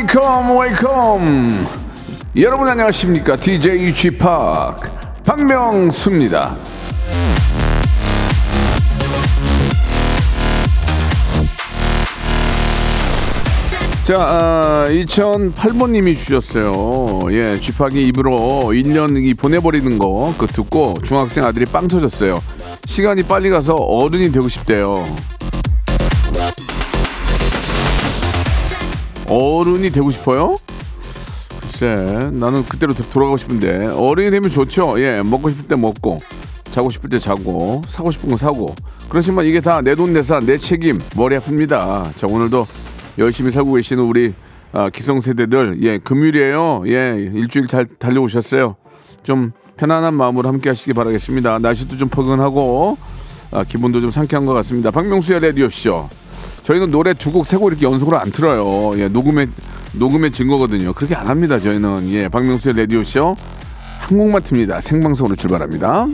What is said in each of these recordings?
Welcome welcome. 여러분 안녕하십니까? DJ G Park 박명수입니다. 자 아, 2008번님이 주셨어요. 예 g 팍이 입으로 1년 이 보내버리는 거 그 듣고 중학생 아들이 빵 터졌어요. 시간이 빨리 가서 어른이 되고 싶대요 어른이 되고 싶어요? 글쎄, 나는 그때로 도- 돌아가고 싶은데 어른이 되면 좋죠. 예, 먹고 싶을 때 먹고, 자고 싶을 때 자고, 사고 싶은 거 사고. 그렇지만 이게 다 내 돈 내산 내 책임 머리 아픕니다. 자 오늘도 열심히 살고 계시는 우리 아, 기성세대들 예 금요일이에요. 예 일주일 잘 달려오셨어요. 좀 편안한 마음으로 함께 하시기 바라겠습니다. 날씨도 좀 포근하고 아, 기분도 좀 상쾌한 것 같습니다. 박명수의 라디오 쇼. 저희는 노래 두 곡 세 곡 이렇게 연속으로 안 틀어요. 예, 녹음에 녹음의 증거거든요. 그렇게 안 합니다. 저희는 예, 박명수의 라디오 쇼 한 곡만 틉니다. 생방송으로 출발합니다.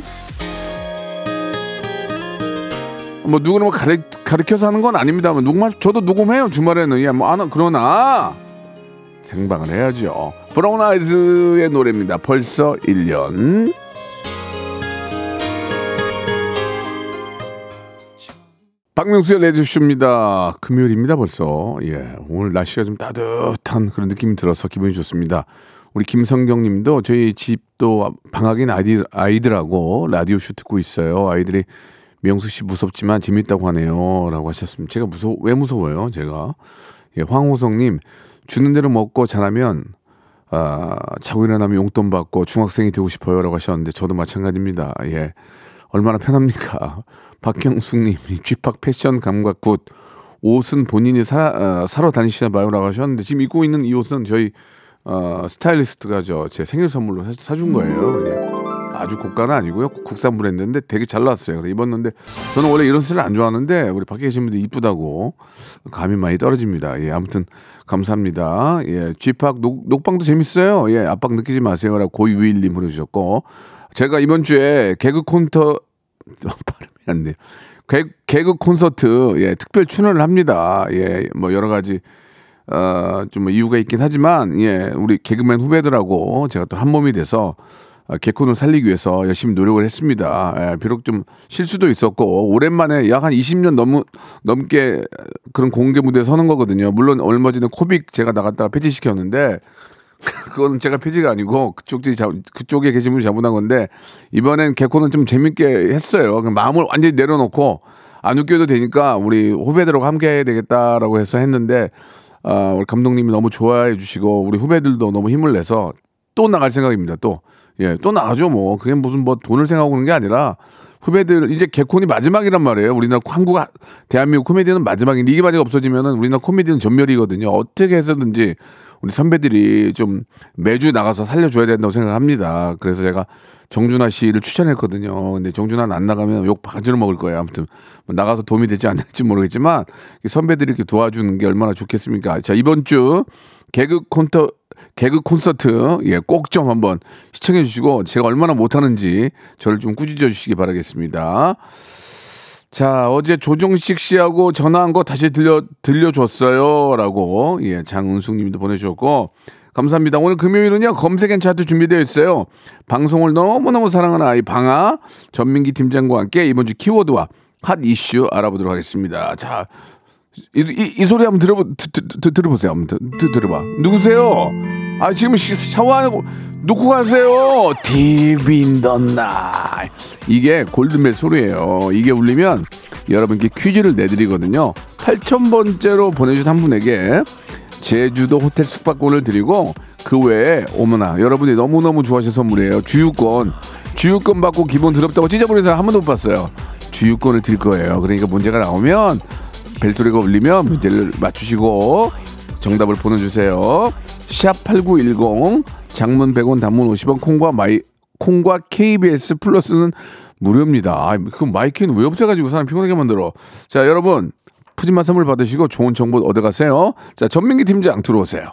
뭐 누구를 뭐 가르, 가르쳐서 하는 건 아닙니다만 녹음 저도 녹음해요 주말에는 예, 뭐 안 그러나 생방을 해야죠. 브라운 아이즈의 노래입니다. 벌써 1년. 박명수의 레디쇼입니다. 금요일입니다, 벌써. 예, 오늘 날씨가 좀 따뜻한 그런 느낌이 들어서 기분이 좋습니다. 우리 김성경 님도 저희 집도 방학인 아이들, 아이들하고 라디오 쇼 듣고 있어요. 아이들이 명수 씨 무섭지만 재밌다고 하네요. 라고 하셨습니다. 제가 무서워, 왜 무서워요? 제가. 예, 황호성 님, 주는 대로 먹고 자라면 아, 자고 일어나면 용돈 받고 중학생이 되고 싶어요. 라고 하셨는데 저도 마찬가지입니다. 예. 얼마나 편합니까? 박경숙님이 G Park 패션 감각 good. 옷은 본인이 사, 어, 사러 다니시나 봐요. 라고 하셨는데 지금 입고 있는 이 옷은 저희 어, 스타일리스트가 저 제 생일 선물로 사, 사준 거예요. 예. 아주 고가는 아니고요. 국산 브랜드인데 되게 잘 나왔어요. 그래서 입었는데 저는 원래 이런 스타일 안 좋아하는데 우리 밖에 계신 분들 이쁘다고 감이 많이 떨어집니다. 예, 아무튼 감사합니다. 예, G Park 녹, 녹방도 재밌어요. 예, 압박 느끼지 마세요라고 고유일님 보내주셨고 제가 이번 주에 개그 콘터 발음이 안 돼요. 개, 개그 콘서트 예, 특별 출연을 합니다. 예, 뭐 여러 가지 어, 좀뭐 이유가 있긴 하지만 예, 우리 개그맨 후배들하고 제가 또 한 몸이 돼서 아, 개콘을 살리기 위해서 열심히 노력을 했습니다. 예, 비록 좀 실수도 있었고 오랜만에 약 한 20년 넘 넘게 그런 공개 무대에 서는 거거든요. 물론 얼마 전에 코빅 제가 나갔다가 폐지시켰는데 그거는 제가 폐지가 아니고 그쪽 자, 그쪽에 계신 분이 잘못한 건데 이번엔 개콘은 좀 재밌게 했어요. 그 마음을 완전히 내려놓고 안 웃겨도 되니까 우리 후배들하고 함께 해야 되겠다라고 해서 했는데 아, 우리 감독님이 너무 좋아해 주시고 우리 후배들도 너무 힘을 내서 또 나갈 생각입니다. 또 예, 또 나가죠 뭐. 그게 무슨 뭐 돈을 생각하고 그런 게 아니라 후배들 이제 개콘이 마지막이란 말이에요. 우리나라 한국 대한민국 코미디는 마지막인데 이게 만약 없어지면은 우리나라 코미디는 전멸이거든요. 어떻게 해서든지 우리 선배들이 좀 매주 나가서 살려줘야 된다고 생각합니다. 그래서 제가 정준하 씨를 추천했거든요. 근데 정준하는 안 나가면 욕 바가지로 먹을 거예요. 아무튼 뭐 나가서 도움이 안 될지 모르겠지만 선배들이 이렇게 도와주는 게 얼마나 좋겠습니까? 자 이번 주 개그 콘터 개그 콘서트 예 꼭 좀 한번 시청해 주시고 제가 얼마나 못하는지 저를 좀 꾸짖어 주시기 바라겠습니다. 자 어제 조정식 씨하고 전화한 거 다시 들려 들려줬어요 라고 예 장은숙 님도 보내주셨고 감사합니다. 오늘 금요일은요 검색 N 차트 준비되어 있어요. 방송을 너무 너무 사랑하는 아이 방아 전민기 팀장과 함께 이번 주 키워드와 핫 이슈 알아보도록 하겠습니다. 자 이, 이, 이 소리 한번 들어보, 드, 드, 드, 들어보세요. 한번 드, 드, 들어봐. 누구세요? 아, 지금 시- 샤워하고 놓고 가세요. Night. 이게 골든벨 소리예요. 이게 울리면 여러분께 퀴즈를 내드리거든요. 8,000번째로 보내주신 한 분에게 제주도 호텔 숙박권을 드리고 그 외에 어머나 여러분이 너무너무 좋아하시는 선물이에요. 주유권. 주유권 받고 기분 더럽다고 찢어버리는 사람 한 번도 못 봤어요. 주유권을 드릴 거예요. 그러니까 문제가 나오면 벨소리가 울리면 문제를 맞추시고 정답을 보내주세요. 샵8910 장문 100원 단문 50원 콩과 마이 콩과 KBS 플러스는 무료입니다. 아, 그 마이크는 왜 없애가지고 사람 피곤하게 만들어. 자, 여러분 푸짐한 선물 받으시고 좋은 정보 얻어가세요. 자, 전민기 팀장 들어오세요.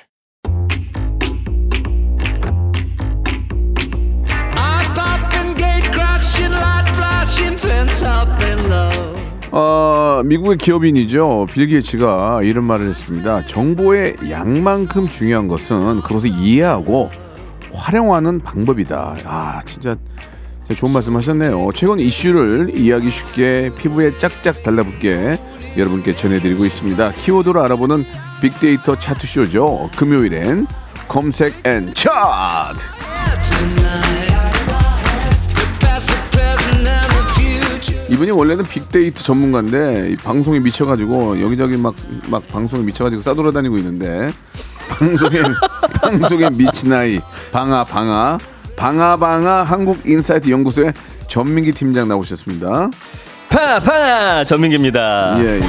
어, 미국의 기업인이죠. 빌 게이츠가 이런 말을 했습니다. 정보의 양만큼 중요한 것은 그것을 이해하고 활용하는 방법이다. 아, 진짜 좋은 말씀 하셨네요. 최근 이슈를 이해하기 쉽게 피부에 짝짝 달라붙게 여러분께 전해드리고 있습니다. 키워드로 알아보는 빅데이터 차트쇼죠. 금요일엔 검색 N 차트. 이분이 원래는 빅데이터 전문가인데 이 방송에 미쳐가지고 여기저기 막 막 방송에 미쳐가지고 싸돌아다니고 있는데 방송에 방송에 미친 아이 방아 방아 방아 방아 한국 인사이트 연구소의 전민기 팀장 나오셨습니다. 파파 전민기입니다. 예 예.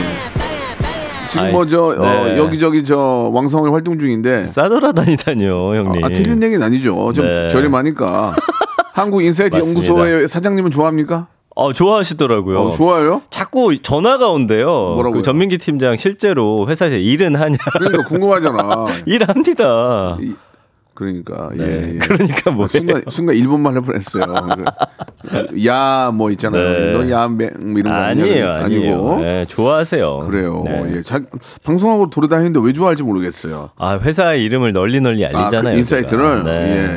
지금 아이, 뭐저 네. 여기저기 저 왕성하게 활동 중인데 싸돌아다니다뇨 형님. 아, 틀린 얘기는 아니죠. 좀 네. 저렴하니까. 한국 인사이트 맞습니다. 연구소의 사장님은 좋아합니까? 어 좋아하시더라고요. 어, 좋아요? 자꾸 전화가 온대요. 뭐라고요? 그 전민기 팀장 실제로 회사에서 일은 하냐? 그러니까 궁금하잖아. 일합니다. 이- 그러니까 네. 예, 예. 그러니까 뭐예요? 순간 순간 일본말 할 뻔했어요. 야 뭐 있잖아요. 네. 너야맹 이런 거 아니에요, 아니야? 아니고 네, 좋아하세요. 그래요. 네. 예, 자, 방송하고 돌아다니는데 왜 좋아할지 모르겠어요. 아 회사의 이름을 널리 널리 아, 그 알리잖아요. 인사이트를. 네.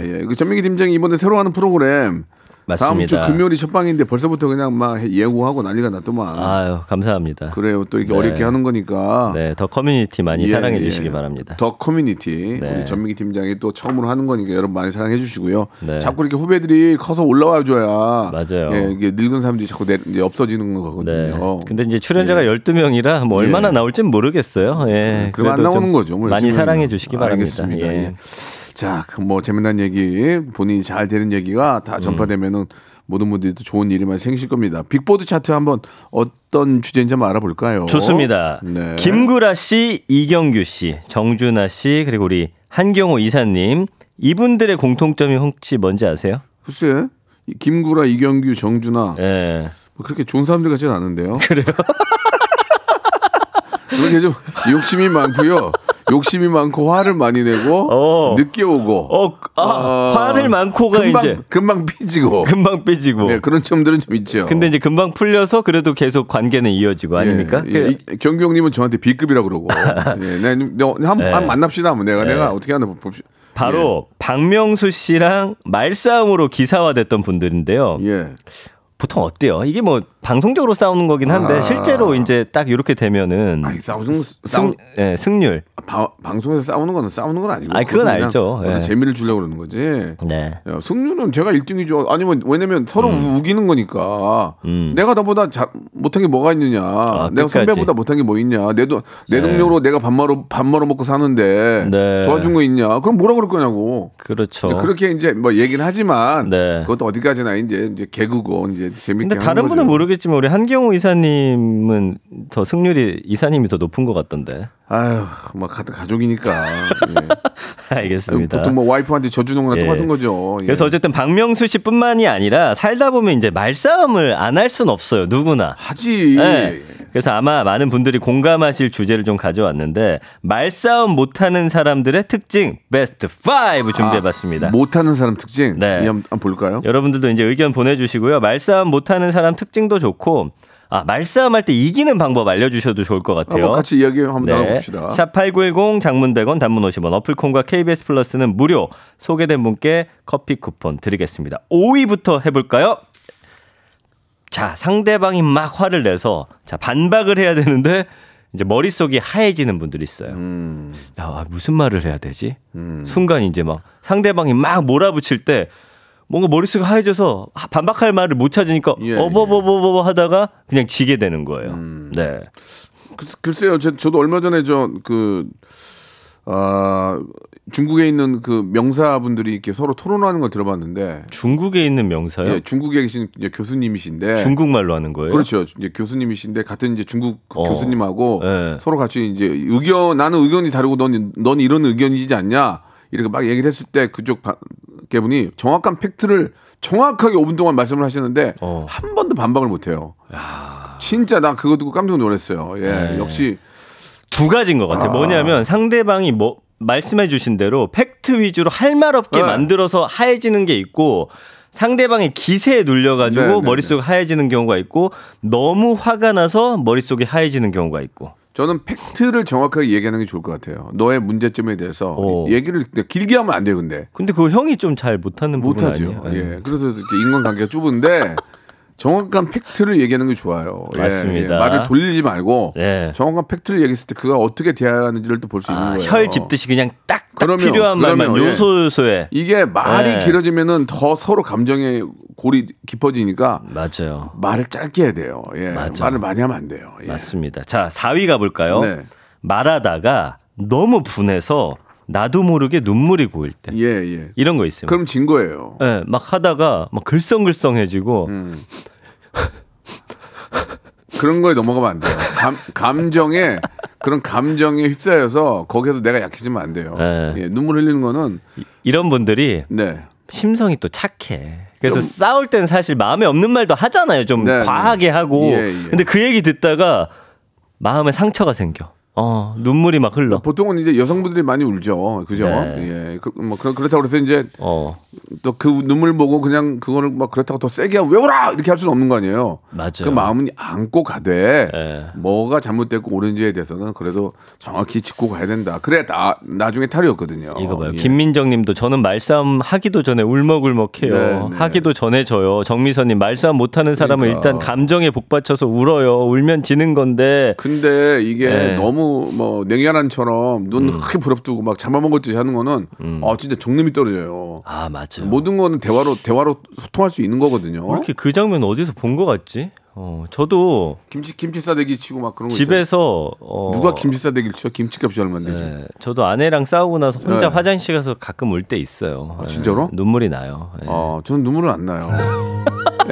예, 예. 그 전민기 팀장이 이번에 새로 하는 프로그램 맞습니다. 금요일이 첫 방인데 벌써부터 그냥 막 예고하고 난리가 났더만. 아유 감사합니다. 그래요. 또 이렇게 네. 어렵게 하는 거니까. 네, 더 커뮤니티 많이 예, 사랑해 예. 주시기 바랍니다. 더 커뮤니티 네. 우리 전민기 팀장이 또 처음으로 하는 거니까 여러분 많이 사랑해 주시고요. 네. 자꾸 이렇게 후배들이 커서 올라와 줘야 맞아요. 예, 이게 늙은 사람들이 자꾸 내, 이제 없어지는 네. 거거든요. 근데 이제 출연자가 12명이라 뭐 얼마나 예. 나올진 모르겠어요. 예. 그럼 안 나오는 거죠. 뭐 많이 사랑해. 주시기 바랍니다. 알겠습니다. 예. 예. 자, 그뭐 재미난 얘기, 본인이 잘 되는 얘기가 음. 다 전파되면은 모든 분들이 또 좋은 일이 많이 생기실 겁니다. 빅보드 차트 한번 어떤 주제인지 한번 알아볼까요? 좋습니다. 네. 김구라 씨, 이경규 씨, 정준하 씨, 그리고 우리 한경호 이사님. 이분들의 공통점이 혹시 뭔지 아세요? 글쎄, 이 김구라, 이경규, 정준하 예. 뭐 그렇게 좋은 사람들 같지는 않은데요. 그래요? 그렇게 좀 욕심이 많고요. 욕심이 많고 화를 많이 내고 어. 늦게 오고 어, 아, 어, 화를 많고가 금방, 이제 금방 삐지고 금방 빼지고. 네, 그런 점들은 좀 있죠. 근데 이제 금방 풀려서 그래도 계속 관계는 이어지고 아닙니까? 예, 그- 예, 이- 경규 형님은 저한테 B급이라고 그러고 예, 네, 한, 네. 한 만납시다. 한번 내가 내가 어떻게 하나 봅시다. 바로 박명수 씨랑 말싸움으로 기사화됐던 분들인데요. 예. 예. 보통 어때요? 이게 뭐 방송적으로 싸우는 거긴 한데 아. 실제로 이제 딱 이렇게 되면은 아니 싸우는 싸우 승, 예, 승률. 바- 방송에서 싸우는 거는 싸우는 건 아니고. 아니, 그건 알죠. 예. 재미를 주려고 그러는 거지. 네. 야, 승률은 제가 1등이죠. 아니면 왜냐면 서로 우기는 거니까. 음. 내가 너보다 자, 못한 게 뭐가 있느냐. 내가 끝까지. 선배보다 못한 게 뭐 있냐. 내도 내 능력으로 내가 밥 말어 밥 말어 먹고 사는데 네. 도와준 거 있냐. 그럼 뭐라 그럴 거냐고. 그렇죠. 그렇게 이제 뭐 얘기는 하지만 네. 그것도 어디까지나 이제 이제 개그고 이제 재밌게 근데 다른 분은 거죠. 모르겠지만 우리 한경호 이사님은 더 승률이 이사님이 더 높은 것 같던데. 아유, 뭐 가, 가족이니까. 예. 알겠습니다. 보통 뭐 와이프한테 져주는 거랑 예. 똑같은 거죠. 예. 그래서 어쨌든 박명수 씨뿐만이 아니라 살다 보면 이제 말싸움을 안 할 순 없어요. 누구나. 하지. 네. 그래서 아마 많은 분들이 공감하실 주제를 좀 가져왔는데 말싸움 못하는 사람들의 특징 베스트 5 준비해봤습니다. 아, 못하는 사람 특징. 네. 한번 볼까요? 여러분들도 이제 의견 보내주시고요. 말싸움 못하는 사람 특징도 좋고 아 말싸움 할 때 이기는 방법 알려주셔도 좋을 것 같아요. 같이 이야기 한번 네. 나눠봅시다. 샵8910 장문 100원 단문 50원 어플콘과 KBS 플러스는 무료 소개된 분께 커피 쿠폰 드리겠습니다. 5위부터 해볼까요? 자 상대방이 막 화를 내서 자 반박을 해야 되는데 이제 머릿속이 하얘지는 분들이 있어요. 음, 야 무슨 말을 해야 되지? 순간 이제 막 상대방이 막 몰아붙일 때 뭔가 머릿속이 하얘져서 하- 반박할 말을 못 찾으니까 예, 어버버버버 하다가 그냥 지게 되는 거예요. 음. 네. 글- 글쎄요, 저, 저도 얼마 전에 저그 어, 중국에 있는 그 명사분들이 이렇게 서로 토론하는 걸 들어봤는데 중국에 있는 명사요? 예, 중국에 계신 교수님이신데 중국말로 하는 거예요? 그렇죠. 이제 교수님이신데 같은 이제 중국 그 어. 교수님하고 네. 서로 같이 이제 의견 나는 의견이 다르고 넌, 넌 이런 의견이지 않냐 이렇게 막 얘기를 했을 때 그쪽 바- 개분이 정확한 팩트를 정확하게 5분 동안 말씀을 하시는데 어. 한 번도 반박을 못 해요. 진짜 나 그거 듣고 깜짝 놀랐어요. 예. 네. 역시 두 가지인 것 같아요. 뭐냐면 상대방이 뭐 말씀해 주신 대로 팩트 위주로 할 말 없게 네. 만들어서 하얘지는 게 있고 상대방의 기세에 눌려가지고 네, 네, 머릿속이 하얘지는 경우가 있고 너무 화가 나서 머릿속이 하얘지는 경우가 있고 저는 팩트를 정확하게 얘기하는 게 좋을 것 같아요. 너의 문제점에 대해서 어. 얘기를 길게 하면 안 돼요, 근데. 근데 그거 형이 좀 잘 못하는 부분 못하죠. 아니에요? 예. 그래서 이렇게 인간관계가 좁은데 정확한 팩트를 얘기하는 게 좋아요. 예, 맞습니다. 예. 말을 돌리지 말고 네. 정확한 팩트를 얘기했을 때 그가 어떻게 대하는지를 또 볼 수 있는 아, 거예요. 혈 짚듯이 그냥 딱, 딱 그러면, 필요한 말만 그러면, 예. 요소요소에 이게 말이 네. 길어지면은 더 서로 감정의 골이 깊어지니까 맞아요. 말을 짧게 해야 돼요. 예. 맞아. 말을 많이 하면 안 돼요. 예. 맞습니다. 자, 4위 가볼까요? 네. 말하다가 너무 분해서 나도 모르게 눈물이 고일 때. 예, 예. 이런 거 있어요. 그럼 진 거예요. 예, 막 하다가 막 글썽글썽해지고 음. 그런 거에 넘어가면 안 돼요. 감, 감정에 그런 감정에 휩싸여서 거기에서 내가 약해지면 안 돼요. 네. 예, 눈물 흘리는 거는 이런 분들이 네. 심성이 또 착해. 그래서 좀- 싸울 땐 사실 마음에 없는 말도 하잖아요. 좀 네, 과하게 네. 하고. 예, 예. 근데 그 얘기 듣다가 마음에 상처가 생겨. 어, 눈물이 막 흘러. 보통은 이제 여성분들이 많이 울죠. 그죠? 네. 예. 그, 뭐 그렇, 그렇다고 해서 이제 어, 또 그 눈물 보고 그냥 그거를 막 그렇다고 더 세게 하고 왜 울어! 이렇게 할 수는 없는 거 아니에요. 맞아요. 그 마음은 안고 가되 예. 뭐가 잘못됐고 옳은지에 대해서는 그래도 정확히 짚고 가야 된다. 그래 나 나중에 탈이 없거든요. 이거 봐요. 예. 김민정 님도 저는 말싸움 하기도 전에 울먹울먹해요. 네, 네. 하기도 전에 져요. 정미선 님 말싸움 못하는 사람은 그러니까. 일단 감정에 복받쳐서 울어요. 울면 지는 건데. 근데 이게 네. 너무 뭐 냉혈한처럼 눈 음. 크게 부릅뜨고 막 잡아먹었듯이 하는 거는 아 진짜 정념이 떨어져요. 아, 맞아 요. 모든 거는 대화로 대화로 소통할 수 있는 거거든요. 왜 이렇게 그 장면 어디서 본 것 같지? 어, 저도 김치 김치 싸대기 치고 막 그런 거 집에서 어. 누가 김치 싸대기를 쳐? 김치값이 얼마인데 지금. 네, 저도 아내랑 싸우고 나서 혼자 네. 화장실 가서 가끔 울 때 있어요. 네, 진짜로? 눈물이 나요. 네. 어, 저는 눈물은 안 나요.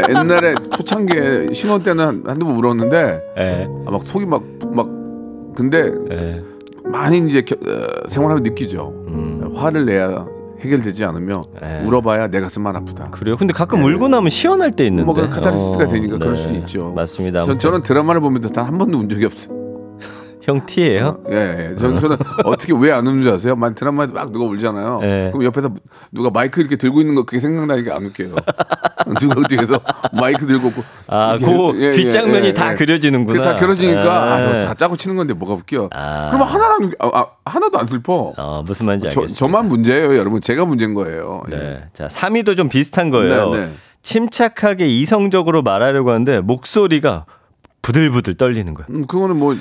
옛날에 초창기에 신혼 때는 한- 한두 번 울었는데 네, 아, 막 속이 막 막 근데 네. 많이 이제 겨- 어, 생활하면 느끼죠. 음. 화를 내야 해결되지 않으면 네. 울어봐야 내 가슴만 아프다. 그래요. 근데 가끔 울고 나면 시원할 때 있는데. 뭐 카타르시스가 어, 되니까 그럴 네. 수 있죠. 맞습니다. 전, 저는 드라마를 보면서 단 한 번도 운 적이 없어요. 형 티예요? 예, 예. 저는, 저는 어떻게 왜 안 우는 줄 아세요? 만 드라마에 막 누가 울잖아요. 예. 그럼 옆에서 누가 마이크 이렇게 들고 있는 거 그게 생각나니까 안 웃겨요. 누가 뒤에서 마이크 들고 있고 아, 그 뒷장면이 다 그려지는구나. 그게 다 그려지니까 아, 예. 저다 짜고 치는 건데 뭐가 웃겨. 아. 그러면 웃- 아, 아, 하나도 안 슬퍼. 어, 무슨 말인지 저, 알겠습니다. 저만 문제예요, 여러분. 제가 문제인 거예요. 예. 네. 자, 3위도 좀 비슷한 거예요. 네, 네. 침착하게 이성적으로 말하려고 하는데 목소리가 부들부들 떨리는 거예요. 음, 그거는 뭐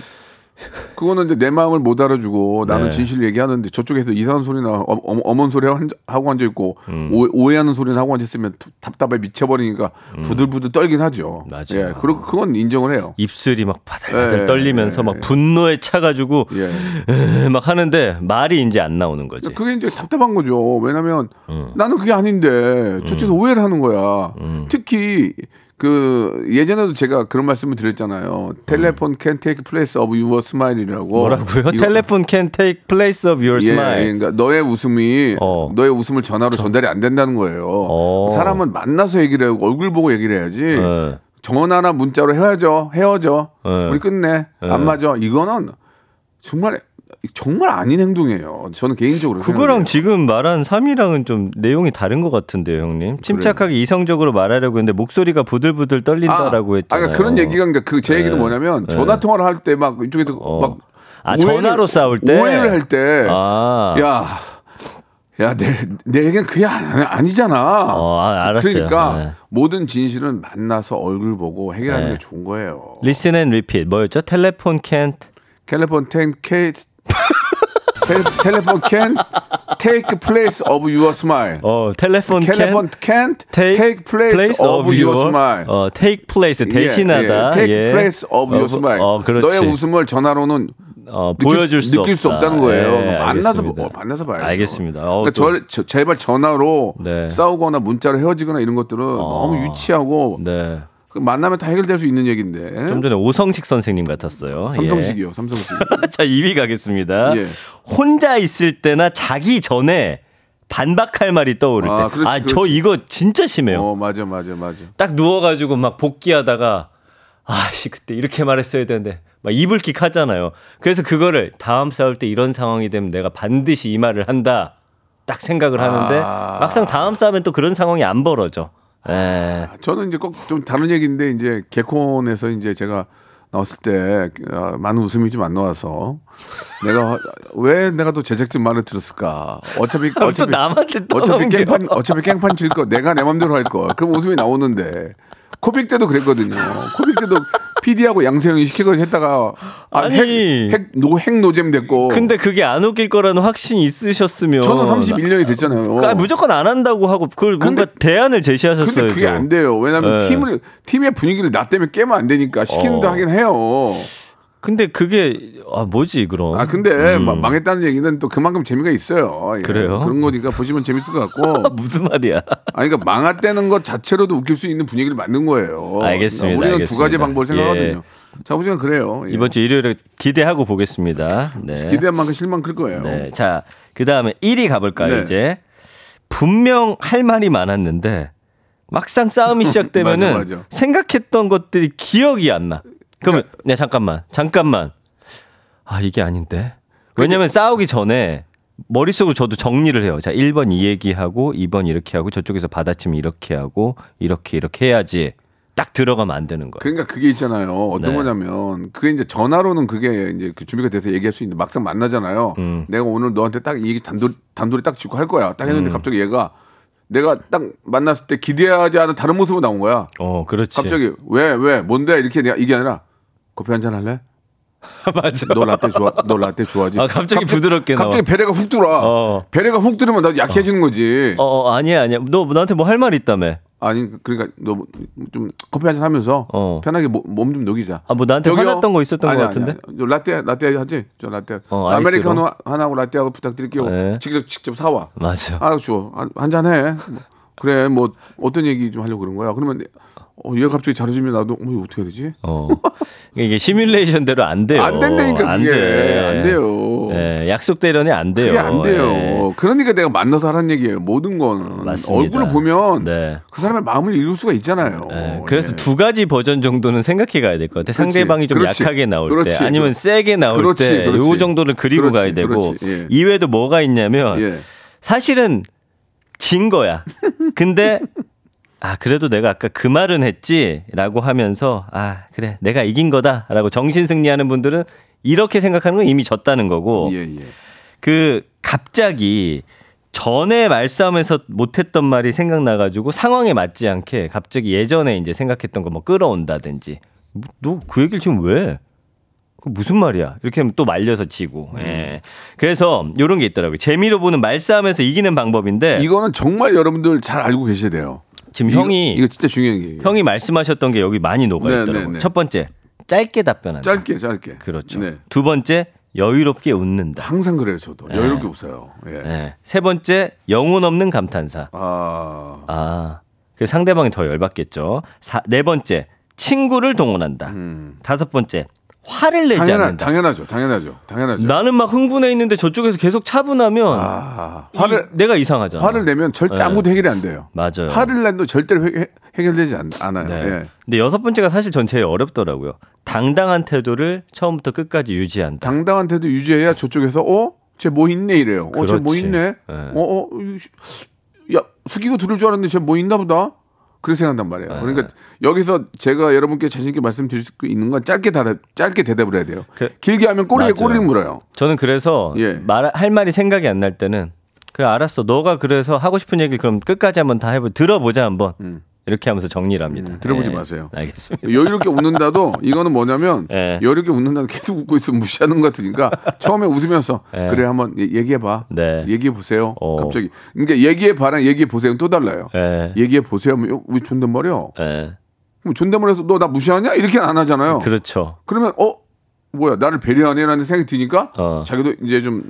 그거는 이제 내 마음을 못 알아주고 나는 네. 진실을 얘기하는데 저쪽에서 이상한 소리나 어, 어, 어머니 소리 한- 하고 앉아 있고 음. 오 해, 하는 소리는 하고 앉아 있으면 답답해 미쳐버리니까 부들부들 떨긴 하죠. 음. 맞아요. 예, 그리고 그건 인정을 해요. 입술이 막 바들바들 예, 떨리면서 예, 막 예. 분노에 차가지고 예. 막 하는데 말이 이제 안 나오는 거지. 그게 이제 답답한 거죠. 왜냐면 음. 나는 그게 아닌데 저쪽에서 오해를 하는 거야. 음. 특히 그 예전에도 제가 그런 말씀을 드렸잖아요. 텔레폰 can take place of your smile이라고. 뭐라고요? 텔레폰 can take place of your 예, smile. 그러니까 너의 웃음이 어. 너의 웃음을 전화로 전달이 안 된다는 거예요. 어. 사람은 만나서 얘기를 하고 얼굴 보고 얘기를 해야지. 네. 전화나 문자로 헤어져, 헤어져, 네. 우리 끝내, 안 맞아. 이거는 정말 정말 아닌 행동이에요. 저는 개인적으로 그거랑 생각해요. 지금 말한 3위랑은 좀 내용이 다른 것 같은데요, 형님. 침착하게 이성적으로 말하려고 했는데 목소리가 부들부들 떨린다라고 아, 했잖아요. 아, 그런 얘기가 그러니까 그제 얘기는 네. 뭐냐면 네. 전화 통화를 할 때 막 이쪽에서 어. 막 아, 오해를- 전화로 싸울 때? 오해를 할 때 아. 야, 야, 내, 내 얘기는 그게 아니- 아니잖아. 어, 아, 알았어요. 그러니까 네. 모든 진실은 만나서 얼굴 보고 해결하는 네. 게 좋은 거예요. Listen and repeat. 뭐였죠? 텔레폰 can't. 텔레폰 텐 케 텔레폰 can take place of your smile. 어, 텔레폰 텔레폰 can't can't take, place, of your smile. 어, take place 예, 대신하다. 예, take 예. place of your 어, smile. 어, 그렇지. 너의 웃음을 전화로는 어, 느낄 보여줄 수 느낄 수 없다. 없다는 거예요. 예, 만나서. 어, 만나서 봐야죠. 알겠습니다. 어, 그러니까 또- 저, 저- 제발 전화로 네. 싸우거나 문자로 헤어지거나 이런 것들은 너무 유치하고 네. 그 만나면 다 해결될 수 있는 얘기인데. 좀 전에 오성식 선생님 같았어요. 삼성식이요, 삼성식. 예. 자, 2위 가겠습니다. 예. 혼자 있을 때나 자기 전에 반박할 말이 떠오를 때. 아, 그렇지, 아, 저 그렇지. 이거 진짜 심해요. 어, 맞아, 맞아, 맞아. 딱 누워가지고 막 복귀하다가 아씨 그때 이렇게 말했어야 되는데 막 이불킥 하잖아요. 그래서 그거를 다음 싸울 때 이런 상황이 되면 내가 반드시 이 말을 한다. 딱 생각을 하는데 아. 막상 다음 싸움엔 또 그런 상황이 안 벌어져. 예. 저는 이제 꼭 좀 다른 얘기인데 이제 개콘에서 이제 제가 나왔을 때 어, 많은 웃음이 좀 안 나와서 내가 왜 내가 또 제작진 말을 들었을까? 어차피 또 어차피 남한테 또 어차피. 깽판 어차피 깽판 칠 거 내가 내 맘대로 할 거. 그럼 웃음이 나오는데 코빅 때도 그랬거든요. 코빅 때도 PD하고 양세형이 시키고 했다가 아, 아니. 핵, 핵, 노, 핵 노잼 됐고. 근데 그게 안 웃길 거라는 확신이 있으셨으면 저는 31년이 됐잖아요. 아, 무조건 안 한다고 하고 그걸 뭔가 대안을 제시하셨어요. 근데 그게 안 돼요. 왜냐하면 네. 팀을 팀의 분위기를 나 때문에 깨면 안 되니까 시키는데 어. 하긴 해요. 근데 그게 아 뭐지 그럼? 아 근데 막 망했다는 얘기는 또 그만큼 재미가 있어요. 예. 음. 그래요? 그런 거니까 보시면 재밌을 것 같고. 무슨 말이야? 아니 그러니까 망했다는 것 자체로도 웃길 수 있는 분위기를 만든 거예요. 알겠습니다, 우리는 두 알겠습니다. 가지 방법을 생각하거든요. 자, 우리는 그래요. 예. 이번 주 일요일에 기대하고 보겠습니다. 네. 기대한 만큼 실망 클 거예요. 네. 자, 그 다음에 1위 가볼까요, 네. 이제? 분명 할 말이 많았는데, 막상 싸움이 시작되면은 맞아, 맞아. 생각했던 것들이 기억이 안 나. 그러면, 네, 잠깐만, 잠깐만. 아, 이게 아닌데. 왜냐면 싸우기 전에 머릿속으로 저도 정리를 해요. 자, 1번 이 얘기하고, 2번 이렇게 하고, 저쪽에서 받아치면 이렇게 하고, 이렇게, 이렇게 해야지. 딱 들어가면 안 되는 거예요. 그러니까 그게 있잖아요. 어떤 네. 거냐면 그게 이제 전화로는 그게 이제 그 준비가 돼서 얘기할 수 있는데 막상 만나잖아요. 음. 내가 오늘 너한테 딱 이 얘기 단돌 단돌이 딱 짚고 할 거야. 딱 했는데 음. 갑자기 얘가 내가 딱 만났을 때 기대하지 않은 다른 모습으로 나온 거야. 어, 그렇지. 갑자기 왜 왜 뭔데 이렇게 내가 이게 아니라 커피 한 잔 할래? 맞아. 너 라떼 좋아? 너 라떼 좋아하지? 아, 갑자기 부드럽게 나와. 갑자기 배려가 훅 들어와. 어. 배려가 훅 들으면 나 약해지는 거지. 어, 어, 아니야, 아니야. 너 나한테 뭐 할 말 있다며. 아니 그러니까 너 좀 커피 한 잔 하면서 어. 편하게 몸 좀 녹이자. 아, 뭐 나한테 저기요? 화났던 거 있었던 아니, 것 아니, 같은데? 아니. 저 라떼 라떼 하지? 저 라떼. 어, 아메리카노. 하나하고 라떼하고 부탁드릴게요. 네. 직접 직접 사와. 맞아. 아, 줘. 한잔 해. 뭐, 그래. 뭐 어떤 얘기 좀 하려고 그런 거야. 그러면 어, 얘가 갑자기 잘해주면 나도 어, 이거 어떻게 해야 되지? 어. 이게 시뮬레이션대로 안 돼요. 안 된다니까 안 그게. 돼. 안 돼요. 네, 약속대로는 안 돼요. 그게 안 돼요. 네. 그러니까 내가 만나서 하라는 얘기예요. 모든 거는 맞습니다. 얼굴을 보면 네. 그 사람의 마음을 읽을 수가 있잖아요. 네, 그래서 예. 두 가지 버전 정도는 생각해 가야 될 것 같아. 그렇지. 상대방이 좀 그렇지. 약하게 나올 그렇지. 때, 아니면 세게 나올 그렇지. 때, 그렇지. 요 정도는 그리고. 가야 되고. 예. 이외에도 뭐가 있냐면, 예. 사실은 진 거야. 근데 아 그래도 내가 아까 그 말은 했지 라고 하면서 아 그래 내가 이긴 거다 라고 정신 승리하는 분들은 이렇게 생각하는 건 이미 졌다는 거고 예, 예. 그 갑자기 전에 말싸움에서 못했던 말이 생각나가지고 상황에 맞지 않게 갑자기 예전에 이제 생각했던 거 뭐 끌어온다든지 너 그 얘기를 지금 왜? 그 무슨 말이야? 이렇게 하면 또 말려서 지고. 예. 그래서 요런 게 있더라고요. 재미로 보는 말싸움에서 이기는 방법인데 이거는 정말 여러분들 잘 알고 계셔야 돼요. 지금 이거- 형이 이거 진짜 중요한 얘기예요. 형이 말씀하셨던 게 여기 많이 녹아 네, 있더라고요. 네, 네. 첫 번째 짧게 답변한다. 짧게 짧게. 그렇죠. 네. 두 번째 여유롭게 웃는다. 항상 그래요, 저도. 여유롭게 웃어요. 예. 예. 세 번째 영혼 없는 감탄사. 아. 아, 그 상대방이 더 열받겠죠. 사, 네 번째, 친구를 동원한다. 음. 다섯 번째, 화를 내지 당연하, 않는다. 당연하죠. 당연하죠. 당연하죠. 나는 막 흥분해 있는데 저쪽에서 계속 차분하면 아, 이- 화를 내가 이상하잖아. 화를 내면 절대 네. 아무도 해결이 안 돼요. 맞아요. 화를 내도 절대로 해, 결되지 않 아요. 네. 예. 근데 여섯 번째가 사실 전 제일 어렵더라고요. 당당한 태도를 처음부터 끝까지 유지한다. 당당한 태도 유지해야 저쪽에서 어? 쟤 뭐 있네 이래요. 어, 쟤 뭐. 있네. 네. 어, 어, 이 씨, 야, 숙이고 들을 줄 알았는데 쟤 뭐 있나 보다. 그렇게 생각한단 말이에요. 네. 그러니까 여기서 제가 여러분께 자신 있게 말씀드릴 수 있는 건 짧게 다 짧게 대답을 해야 돼요. 그- 길게 하면 꼬리에 맞아요. 꼬리를 물어요. 저는 그래서 예. 말 할 말이 생각이 안 날 때는 그래 알았어. 너가 그래서 하고 싶은 얘기를 그럼 끝까지 한번 다 해보. 들어보자 한번. 이렇게 하면서 정리를 합니다. 음, 들어보지 예. 마세요. 알겠습니다. 여유롭게 웃는다도 이거는 뭐냐면 예. 여유롭게 웃는다도 계속 웃고 있으면 무시하는 것 같으니까 처음에 웃으면서 예. 그래 한번 얘기해 봐. 네. 얘기해 보세요. 어. 갑자기 그러니까 얘기해 봐랑 얘기해 보세요는 또 달라요. 예. 얘기해 보세요 하면 왜 존댓말이요? 예. 그럼 존댓말해서 너 나 무시하냐? 이렇게 안 하잖아요. 그렇죠. 그러면 어 뭐야 나를 배려하네라는 생각이 드니까 어. 자기도 이제 좀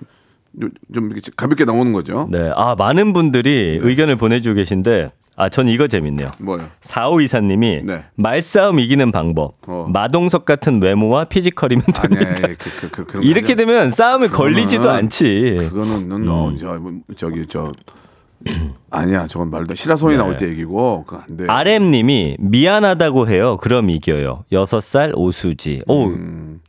좀, 좀 이렇게 가볍게 나오는 거죠. 네. 아, 많은 분들이 의견을 보내주고 계신데, 아, 전 이거 재밌네요. 뭐요? 4524님이 네. 말싸움 이기는 방법. 어. 마동석 같은 외모와 피지컬이면 됩니다. 아니, 그, 그, 그, 그런 거 이렇게 하지 되면 싸움에 걸리지도 그거는- 않지. 그거는 넌 어, 저, 뭐, 저기 저 아니야 저건 말도 시라소리 네. 나올 때 얘기고 그거 안 돼. RM님이 미안하다고 해요. 그럼 이겨요. 6살 오수지. 오,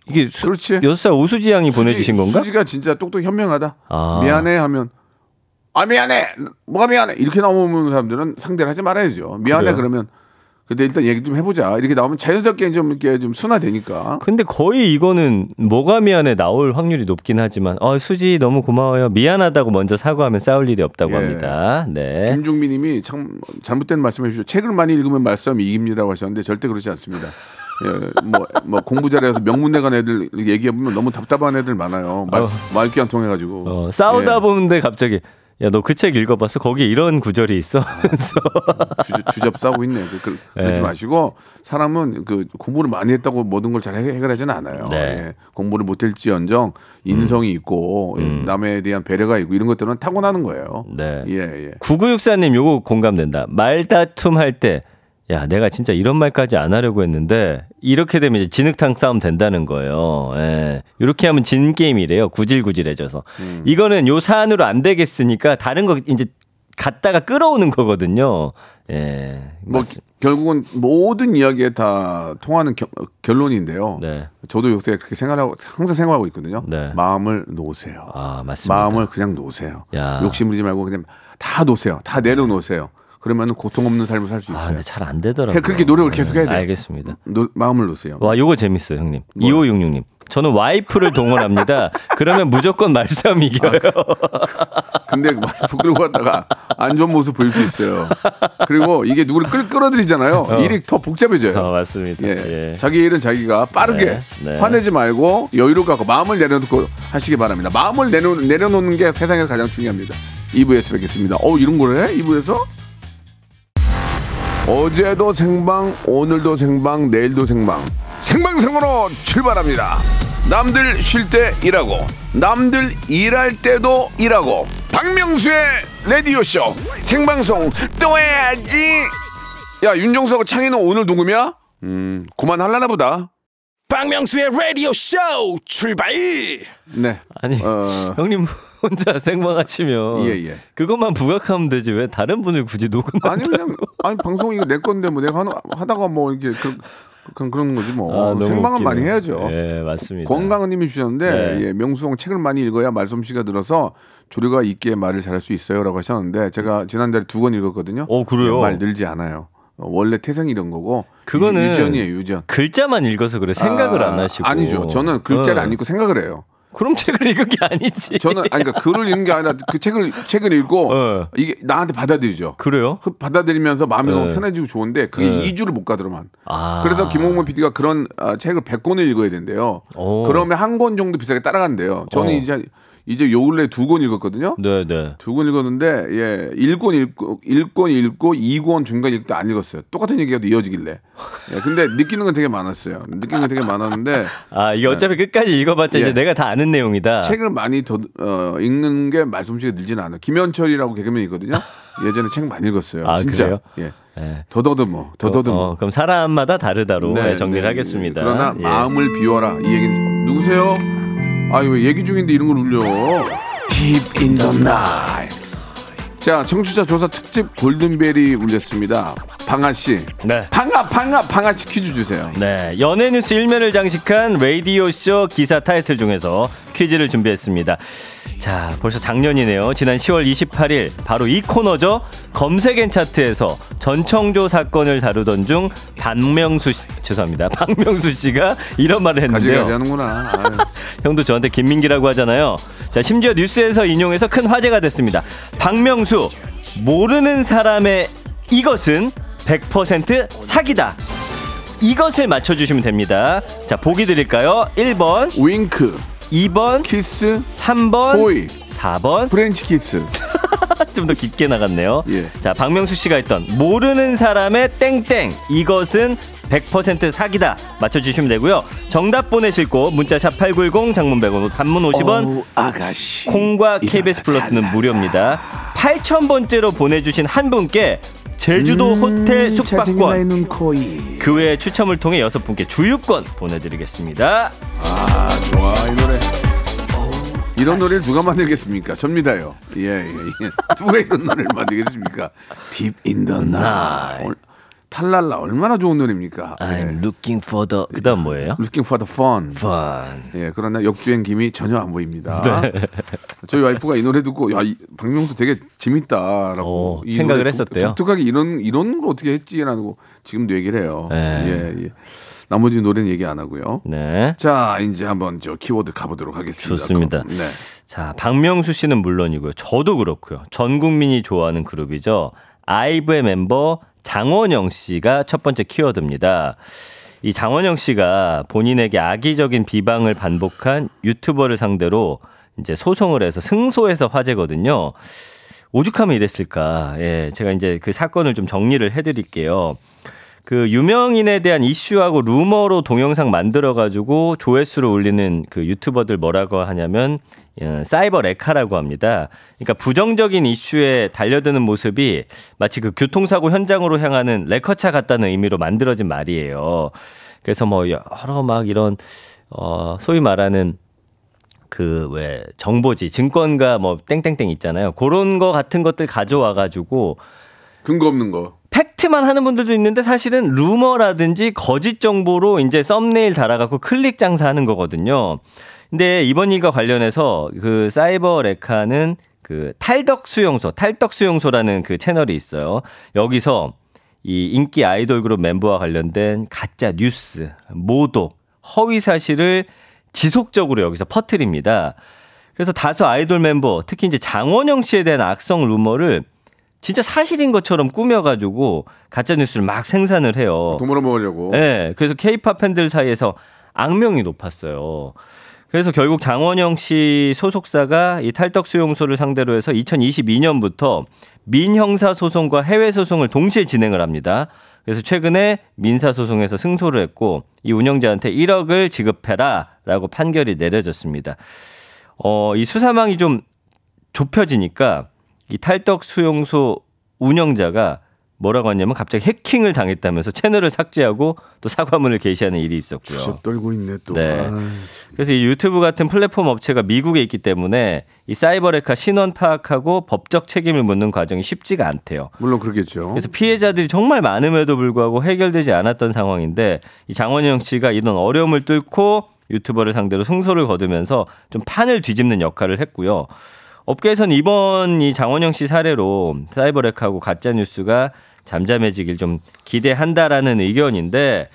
이게 수, 음. 그렇지. 6살 오수지 양이 수지- 보내주신 건가? 수지가 진짜 똑똑 현명하다. 아. 미안해 하면 아 미안해 뭐가 미안해 이렇게 나오는 사람들은 상대를 하지 말아야죠. 미안해 그래요? 그러면 근데 일단 얘기 좀 해보자 이렇게 나오면 자연스럽게 좀 이렇게 좀 순화되니까. 근데 거의 이거는 뭐가 미안해 나올 확률이 높긴 하지만 어 수지 너무 고마워요 미안하다고 먼저 사과하면 싸울 일이 없다고 예. 합니다. 네. 김중민님이 참 잘못된 말씀해 주시죠. 책을 많이 읽으면 말싸움이 이깁니다라고 하셨는데 절대 그렇지 않습니다. 예, 뭐, 뭐 공부 잘해서 명문대 간 애들 얘기해 보면 너무 답답한 애들 많아요. 말, 말귀 안 통해 가지고 어, 싸우다 예, 보는데 갑자기 야 너 그 책 읽어봤어? 거기 이런 구절이 있어. 그래서 주접, 주접 싸고 있네. 그, 그, 그러지 예. 마시고 사람은 그 공부를 많이 했다고 모든 걸 잘 해결하지는 않아요. 네. 예, 공부를 못할지언정 인성이 있고 예, 음. 남에 대한 배려가 있고 이런 것들은 타고나는 거예요. 네. 예, 예. 9964님 요거 공감된다. 말다툼 할 때 야, 내가 진짜 이런 말까지 안 하려고 했는데 이렇게 되면 이제 진흙탕 싸움 된다는 거예요. 예. 이렇게 하면 진 게임이래요. 구질구질해져서. 음. 이거는 요 사안으로 안 되겠으니까 다른 거 이제 갖다가 끌어오는 거거든요. 예. 뭐 맞습- 결국은 모든 이야기에 다 통하는 겨- 결론인데요. 네. 저도 요새 그렇게 생각하고 항상 생각하고 있거든요. 네. 마음을 놓으세요. 아, 맞습니다. 마음을 그냥 놓으세요. 야. 욕심 부리지 말고 그냥 다 놓으세요. 다 내려놓으세요. 그러면 고통 없는 삶을 살수 아, 있어요. 근데 잘 안 되더라고요. 해- 그렇게 노력을 계속 해야 돼요. 알겠습니다. 노- 마음을 놓으세요. 와, 요거 재밌어요, 형님. 2566님. 저는 와이프를 동원합니다. 그러면 무조건 말싸움 이겨요. 근데 와이프 끌고 갔다가 안 좋은 모습 보일 수 있어요. 그리고 이게 누구를 끌, 끌어들이잖아요. 일이 더 복잡해져요. 어, 맞습니다. 예. 예. 자기 일은 자기가 빠르게 네, 네. 화내지 말고 여유를 갖고 마음을 내려놓고 하시기 바랍니다. 마음을 내려, 내려놓는 게 세상에서 가장 중요합니다. 2부에서 뵙겠습니다. 어 이런 걸 해? 2부에서? 어제도 생방, 오늘도 생방, 내일도 생방. 생방송으로 출발합니다. 남들 쉴 때 일하고, 남들 일할 때도 일하고. 박명수의 라디오쇼 생방송 또 해야지. 야 윤정수하고 창희는 오늘 누구냐? 음 그만할라나 보다. 박명수의 라디오 쇼 출발 네. 아니, 어. 형님 혼자 생방하시면 예, 예. 그것만 부각하면 되지 왜 다른 분을 굳이 녹음 아니 그냥 아니 방송 이거 내 건데 뭐 내가 하는, 하다가 뭐 이렇게 그, 그런 그런 거지 뭐 아, 생방은 웃기네. 많이 해야죠. 예, 맞습니다. 건강한 님이 주셨는데 네. 예, 명수형 책을 많이 읽어야 말솜씨가 들어서 조류가 있게 말을 잘할 수 있어요라고 하셨는데 제가 지난달에 두 권 읽었거든요. 어, 그래요? 예, 말 늘지 않아요. 어, 원래 태생이 이런 거고 그거는 유전이에요 유전. 글자만 읽어서 그래 생각을 아, 안 하시고 아니죠. 저는 글자를 어. 안 읽고 생각을 해요. 그럼 책을 읽은 게 아니지. 저는 아니 그러니까 글을 읽는 게 아니라 그 책을 책을 읽고 어. 이게 나한테 받아들이죠. 그래요? 그 받아들이면서 마음이 네. 너무 편해지고 좋은데 그게 네. 이 2주를 못 가더만. 아. 그래서 김홍문 PD가 그런 아, 책을 100권을 읽어야 된대요. 오. 그러면 한 권 정도 비싸게 따라간대요. 저는 어. 이제 이제 요 근래 두 권 읽었거든요. 네, 네. 두 권 읽었는데 예, 1권 읽고 1권 읽고 2권 중간 읽고 안 읽었어요. 똑같은 얘기가 이어지길래. 예, 근데 느끼는 건 되게 많았어요. 느끼는 건 되게 많았는데 아, 이게 어차피 끝까지 읽어 봤자 예. 이제 내가 다 아는 내용이다. 책을 많이 더 어, 읽는 게 말솜씨가 늘지는 않아요. 김현철이라고 개그맨이 있거든요. 예전에 책 많이 읽었어요. 아, 진짜. 그래요? 예. 예. 더더듬어. 더더듬어. 어, 그럼 사람마다 다르다로 네, 정리를 네. 하겠습니다. 그러나 예. 마음을 비워라. 이 얘기는 누구세요? 아유 왜 얘기 중인데 이런 걸 울려? Deep in the night. 자, 청취자 조사 특집 골든벨이 울렸습니다. 방아 씨. 네. 방아 방아 방아 씨 퀴즈 주세요. 네, 연예 뉴스 일면을 장식한 라디오 쇼 기사 타이틀 중에서 퀴즈를 준비했습니다. 자, 벌써 작년이네요. 지난 10월 28일 바로 이 코너죠. 검색엔 차트에서 전청조 사건을 다루던 중 박명수 씨, 죄송합니다. 박명수 씨가 이런 말을 했는데요. 가지 가지 하는구나. 아유. 형도 저한테 김민기라고 하잖아요. 자, 심지어 뉴스에서 인용해서 큰 화제가 됐습니다. 박명수, 모르는 사람의 이것은 100% 사기다. 이것을 맞춰주시면 됩니다. 자, 보기 드릴까요? 1번, 윙크, 2번, 키스, 3번, 호이, 4번. 프렌치 키스. 좀 더 깊게 나갔네요. 예. 자, 박명수 씨가 했던 모르는 사람의 땡땡. 이것은 100% 사기다 맞춰주시면 되고요. 정답 보내실 곳 문자샵 8910 장문 100원 단문 50원 어우, 아가씨. 콩과 KBS 플러스는 무료입니다. 8,000번째로 보내주신 한 분께 제주도 호텔 음, 잘생긴 숙박권. 그 외에 추첨을 통해 여섯 분께 주유권 보내드리겠습니다. 아 좋아 이 노래 이런 노래를 누가 만들겠습니까? 접니다요. 예, 예, 예. 누가 이런 노래를 만들겠습니까? Deep in the night. 올- 탈랄라 얼마나 좋은 노래입니까? 예. looking for the 그다음 뭐예요? Looking for the fun. fun. 예, 그러나 역주행 김이 전혀 안 보입니다. 네. 저희 와이프가 이 노래 듣고 야, 이 박명수 되게 재밌다라고 어, 이 생각을 했었대요? 독, 특하게 이런 이런 걸 어떻게 했지라고 지금도 얘기를 해요. 네. 예, 예. 나머지 노래는 얘기 안 하고요. 네. 자, 이제 한번 저 키워드 가보도록 하겠습니다. 좋습니다. 네. 자, 박명수 씨는 물론이고요. 저도 그렇고요. 전 국민이 좋아하는 그룹이죠. 아이브의 멤버 장원영 씨가 첫 번째 키워드입니다. 이 장원영 씨가 본인에게 악의적인 비방을 반복한 유튜버를 상대로 이제 소송을 해서 승소해서 화제거든요. 오죽하면 이랬을까. 예, 제가 이제 그 사건을 좀 정리를 해드릴게요. 그 유명인에 대한 이슈하고 루머로 동영상 만들어가지고 조회수를 올리는 그 유튜버들 뭐라고 하냐면 어, 사이버 레카라고 합니다. 그러니까 부정적인 이슈에 달려드는 모습이 마치 그 교통사고 현장으로 향하는 레커차 같다는 의미로 만들어진 말이에요. 그래서 뭐 여러 막 이런 어 소위 말하는 그왜 정보지 증권가 뭐 땡땡땡 있잖아요. 그런 거 같은 것들 가져와 가지고 근거 없는 거. 팩트만 하는 분들도 있는데 사실은 루머라든지 거짓 정보로 이제 썸네일 달아갖고 클릭 장사하는 거거든요. 근데 이번 일과 관련해서 그 사이버 레카는 그 탈덕 수용소, 탈덕 수용소라는 그 채널이 있어요. 여기서 이 인기 아이돌 그룹 멤버와 관련된 가짜 뉴스, 모독, 허위 사실을 지속적으로 여기서 퍼뜨립니다. 그래서 다수 아이돌 mem버, 특히 이제 장원영 씨에 대한 악성 루머를 진짜 사실인 것처럼 꾸며가지고 가짜 뉴스를 막 생산을 해요. 돈 벌어먹으려고. 네, 그래서 케이팝 팬들 사이에서 악명이 높았어요. 그래서 결국 장원영 씨 소속사가 이 탈덕 수용소를 상대로 해서 2022년부터 민형사 소송과 해외 소송을 동시에 진행을 합니다. 그래서 최근에 민사 소송에서 승소를 했고 이 운영자한테 1억을 지급해라라고 판결이 내려졌습니다. 어, 이 수사망이 좀 좁혀지니까 이 탈덕 수용소 운영자가 뭐라고 했냐면 갑자기 해킹을 당했다면서 채널을 삭제하고 또 사과문을 게시하는 일이 있었고요. 저 떨고 있네 또. 네. 아이. 그래서 이 유튜브 같은 플랫폼 업체가 미국에 있기 때문에 이 사이버레카 신원 파악하고 법적 책임을 묻는 과정이 쉽지가 않대요. 물론 그렇겠죠. 그래서 피해자들이 정말 많음에도 불구하고 해결되지 않았던 상황인데 이 장원영 씨가 이런 어려움을 뚫고 유튜버를 상대로 승소를 거두면서 좀 판을 뒤집는 역할을 했고요. 업계에서는 이번 이 장원영 씨 사례로 사이버렉하고 가짜 뉴스가 잠잠해지길 좀 기대한다라는 의견인데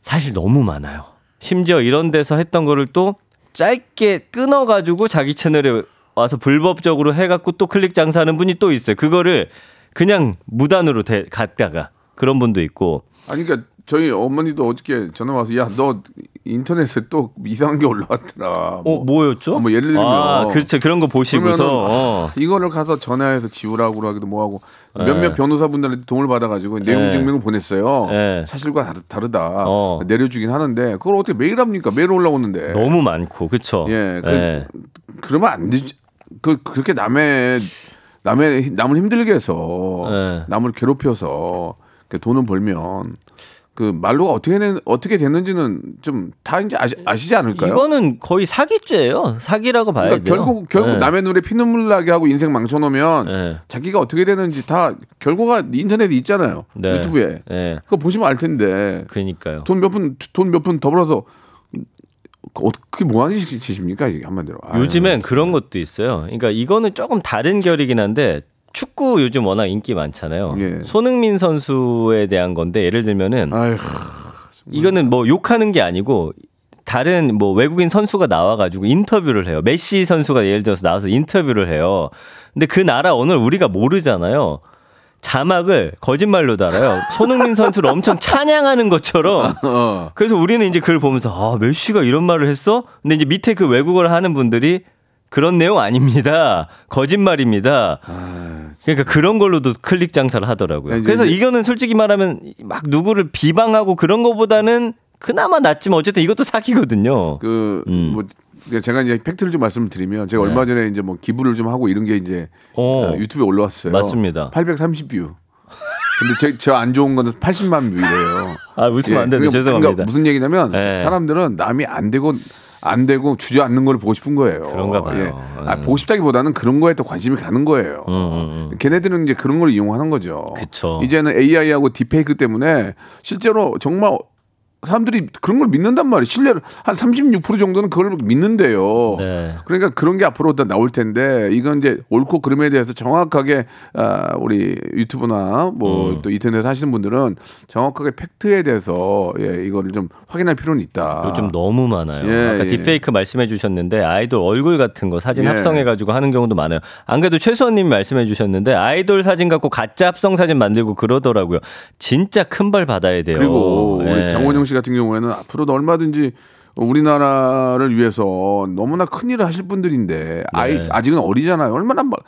사실 너무 많아요. 심지어 이런 데서 했던 거를 또 짧게 끊어 가지고 자기 채널에 와서 불법적으로 해 갖고 또 클릭 장사하는 분이 또 있어요. 그거를 그냥 무단으로 대, 갔다가 그런 분도 있고 아니 그러니까 저희 어머니도 어저께 전화 와서 야 너 인터넷에 또 이상한 게 올라왔더라. 어 뭐였죠? 어, 뭐 예를 들면 아 그렇죠 그런 거 보시고서 어. 아, 이거를 가서 전화해서 지우라고 하기도 뭐하고 몇몇 네. 변호사분들한테 도움을 받아가지고 내용 네. 증명을 보냈어요. 네. 사실과 다르, 다르 다. 어. 내려주긴 하는데 그걸 어떻게 매일 합니까? 매일 올라오는데. 너무 많고 그렇죠. 예, 그- 예. 그러면 안 되지. 그 그렇게 남의 남의 남을 힘들게 해서 네. 남을 괴롭혀서 그 돈을 벌면 그 말로가 어떻게 된 어떻게 됐는지는 좀 다 이제 아시, 아시지 않을까요? 이거는 거의 사기죄예요. 사기라고 봐야 그러니까 돼요. 결국 결국 예. 남의 눈에 피눈물 나게 하고 인생 망쳐놓으면 예. 자기가 어떻게 되는지 다 결과가 인터넷에 있잖아요. 네. 유튜브에 예. 그거 보시면 알 텐데 그러니까요. 돈 몇 푼 돈 몇 푼 더 벌어서 어떻게 뭐하는 짓입니까 이게 한마디로. 아유. 요즘엔 그런 것도 있어요. 그러니까 이거는 조금 다른 결이긴 한데 축구 요즘 워낙 인기 많잖아요. 예. 손흥민 선수에 대한 건데 예를 들면은 아휴. 이거는 뭐 욕하는 게 아니고 다른 뭐 외국인 선수가 나와가지고 인터뷰를 해요. 메시 선수가 예를 들어서 나와서 인터뷰를 해요. 근데 그 나라 언어를 우리가 모르잖아요. 자막을 거짓말로 달아요. 손흥민 선수를 엄청 찬양하는 것처럼. 어. 그래서 우리는 이제 그걸 보면서 아 메시가 이런 말을 했어? 근데 이제 밑에 그 외국어를 하는 분들이 그런 내용 아닙니다. 거짓말입니다. 그러니까 그런 걸로도 클릭 장사를 하더라고요. 이제- 그래서 이거는 솔직히 말하면 막 누구를 비방하고 그런 거보다는 그나마 낫지만 어쨌든 이것도 사기거든요. 그, 음. 뭐, 그러니까 제가 이제 팩트를 좀 말씀을 드리면 제가 얼마 전에 이제 뭐 기부를 좀 하고 이런 게 이제 네. 오. 어, 유튜브에 올라왔어요. 맞습니다. 830뷰. 근데 제 안 좋은 거는 80만 뷰래요. 아, 웃으면 안 되는데 그러니까 죄송합니다. 무슨 얘기냐면 네. 사람들은 남이 안 되고 안 되고 주저앉는 걸 보고 싶은 거예요. 그런가 봐요. 아, 음. 보고 싶다기보다는 그런 거에 더 관심이 가는 거예요. 걔네들은 이제 그런 걸 이용하는 거죠. 그쵸. 이제는 AI하고 딥페이크 때문에 실제로 정말 사람들이 그런 걸 믿는단 말이에요. 신뢰를 한 36% 정도는 그걸 믿는데요. 네. 그러니까 그런 게 앞으로 더 나올 텐데 이건 이제 옳고 그름에 대해서 정확하게 아, 우리 유튜브나 뭐 음. 또 인터넷 하시는 분들은 정확하게 팩트에 대해서 예, 이거를 좀 확인할 필요는 있다. 요즘 너무 많아요. 예, 아까 예. 딥페이크 말씀해 주셨는데 아이돌 얼굴 같은 거 사진 예. 합성해 가지고 하는 경우도 많아요. 안 그래도 최수원 님이 말씀해 주셨는데 아이돌 사진 갖고 가짜 합성 사진 만들고 그러더라고요. 진짜 큰 벌 받아야 돼요. 그리고 우리 예. 장원영 씨 같은 경우에는 앞으로도 얼마든지 우리나라를 위해서 너무나 큰 일을 하실 분들인데 아이 아직은 어리잖아요. 얼마나 막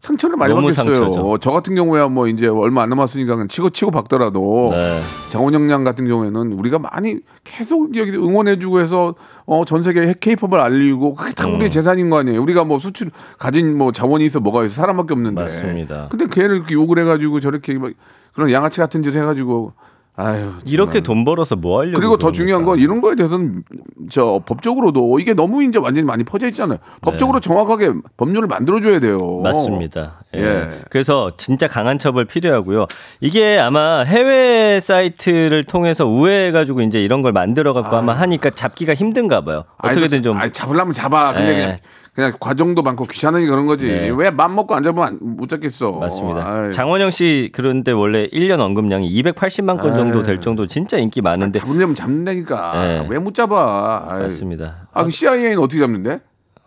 상처를 많이 네. 받겠어요. 상처죠. 저 같은 경우야 뭐 이제 얼마 안 남았으니까 그냥 치고 치고 박더라도 네. 장원영 양 같은 경우에는 우리가 많이 계속 여기 응원해주고 해서 어, 전 세계 케이팝을 알리고 그게 다 음. 우리의 재산인 거 아니에요. 우리가 뭐 수출 가진 뭐 자원이 있어 뭐가 있어 사람밖에 없는데. 맞습니다. 근데 걔를 이렇게 욕을 해가지고 저렇게 막 그런 양아치 같은 짓을 해가지고 아유. 이렇게 돈 벌어서 뭐 하려고 그리고 더? 중요한 건 이런 거에 대해서는 저 법적으로도 이게 너무 이제 완전히 많이 퍼져 있잖아요. 법적으로 정확하게 법률을 만들어 줘야 돼요. 네. 맞습니다. 예. 예. 그래서 진짜 강한 처벌 필요하고요. 이게 아마 해외 사이트를 통해서 우회해 가지고 이제 이런 걸 만들어 갖고 아마 하니까 잡기가 힘든가 봐요. 어떻게든 좀. 아니, 잡으려면 잡아. 근데 예. 그냥, 과정도 많고 귀찮으니 그런 거지. 네. 왜맘 먹고 안 잡으면 안- 못 잡겠어. 맞습니다. 아이, 장원영 씨 그런데 원래 1년 언급량이 280만 건 정도 될 정도 진짜 인기 많은데 잡으려면 잡는다니까. 네. 왜못 잡아? 아이. 맞습니다. 아, 그 CIA는 어떻게 잡는데?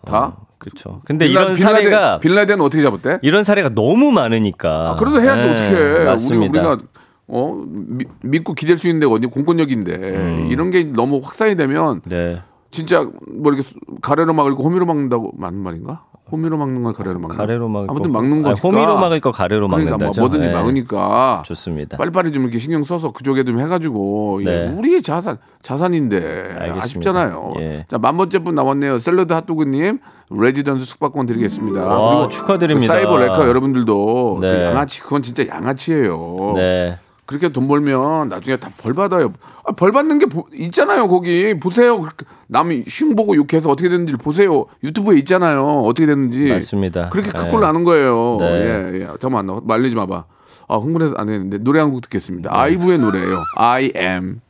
다? 그렇죠. 근데 빌라- 이런 빌라덴- 사례가 빌라덴은 어떻게 잡았대? 이런 사례가 너무 많으니까. 아, 그래도 해야지 예, 어떻게 해. 우리, 맞습니다. 우리가 어 미- 믿고 기댈 수 있는 데가 어디 공권력인데 이런 게 너무 확산이 되면 네. 진짜 뭐 이렇게 수- 가래로 막을 거 호미로 막는다고 맞는 말인가? 호미로 막는 걸 가래로 막는 가래로 막을 아무튼 거- 막는 거니까 호미로 막을 거 가래로 그러니까. 뭐 뭐든지 네. 막으니까 좋습니다. 빨리빨리 좀 이렇게 신경 써서 그쪽에 좀 해가지고 네. 우리의 자산 자산인데 알겠습니다. 아쉽잖아요. 예. 자만 번째 분 나왔네요. 샐러드 핫도그님 레지던스 숙박권 드리겠습니다. 와, 그리고 축하드립니다. 그 사이버 레커 여러분들도 네. 그 양아치 그건 진짜 양아치예요. 네. 그렇게 돈 벌면 나중에 다 벌 받아요. 아, 벌 받는 게 보- 있잖아요. 거기 보세요. 남이 흉 보고 욕해서 어떻게 됐는지 보세요. 유튜브에 있잖아요. 어떻게 됐는지. 맞습니다. 그렇게 네. 꼴 나는 거예요. 네. 예, 예. 잠깐만 너 말리지 마봐. 아 흥분해서 안 했는데 노래 한 곡 듣겠습니다. 아이브의 노래예요. I am.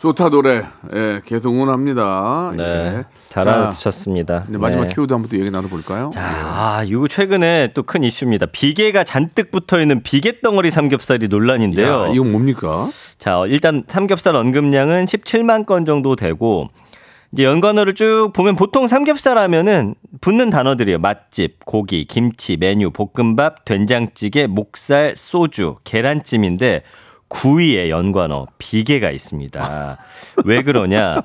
좋다 노래. 예, 계속 응원합니다. 네. 예. 자, 잘하셨습니다. 이제 마지막 네. 키워드 한번 또 얘기 나눠볼까요? 자, 아, 이거 최근에 또 큰 이슈입니다. 비계가 잔뜩 붙어 있는 비계 덩어리 삼겹살이 논란인데요. 야, 이건 뭡니까? 자, 일단 삼겹살 언급량은 17만 건 정도 되고 이제 연관어를 쭉 보면 보통 삼겹살 하면은 붙는 단어들이에요. 맛집, 고기, 김치, 메뉴, 볶음밥, 된장찌개, 목살, 소주, 계란찜인데 9위에 연관어 비계가 있습니다. 왜 그러냐?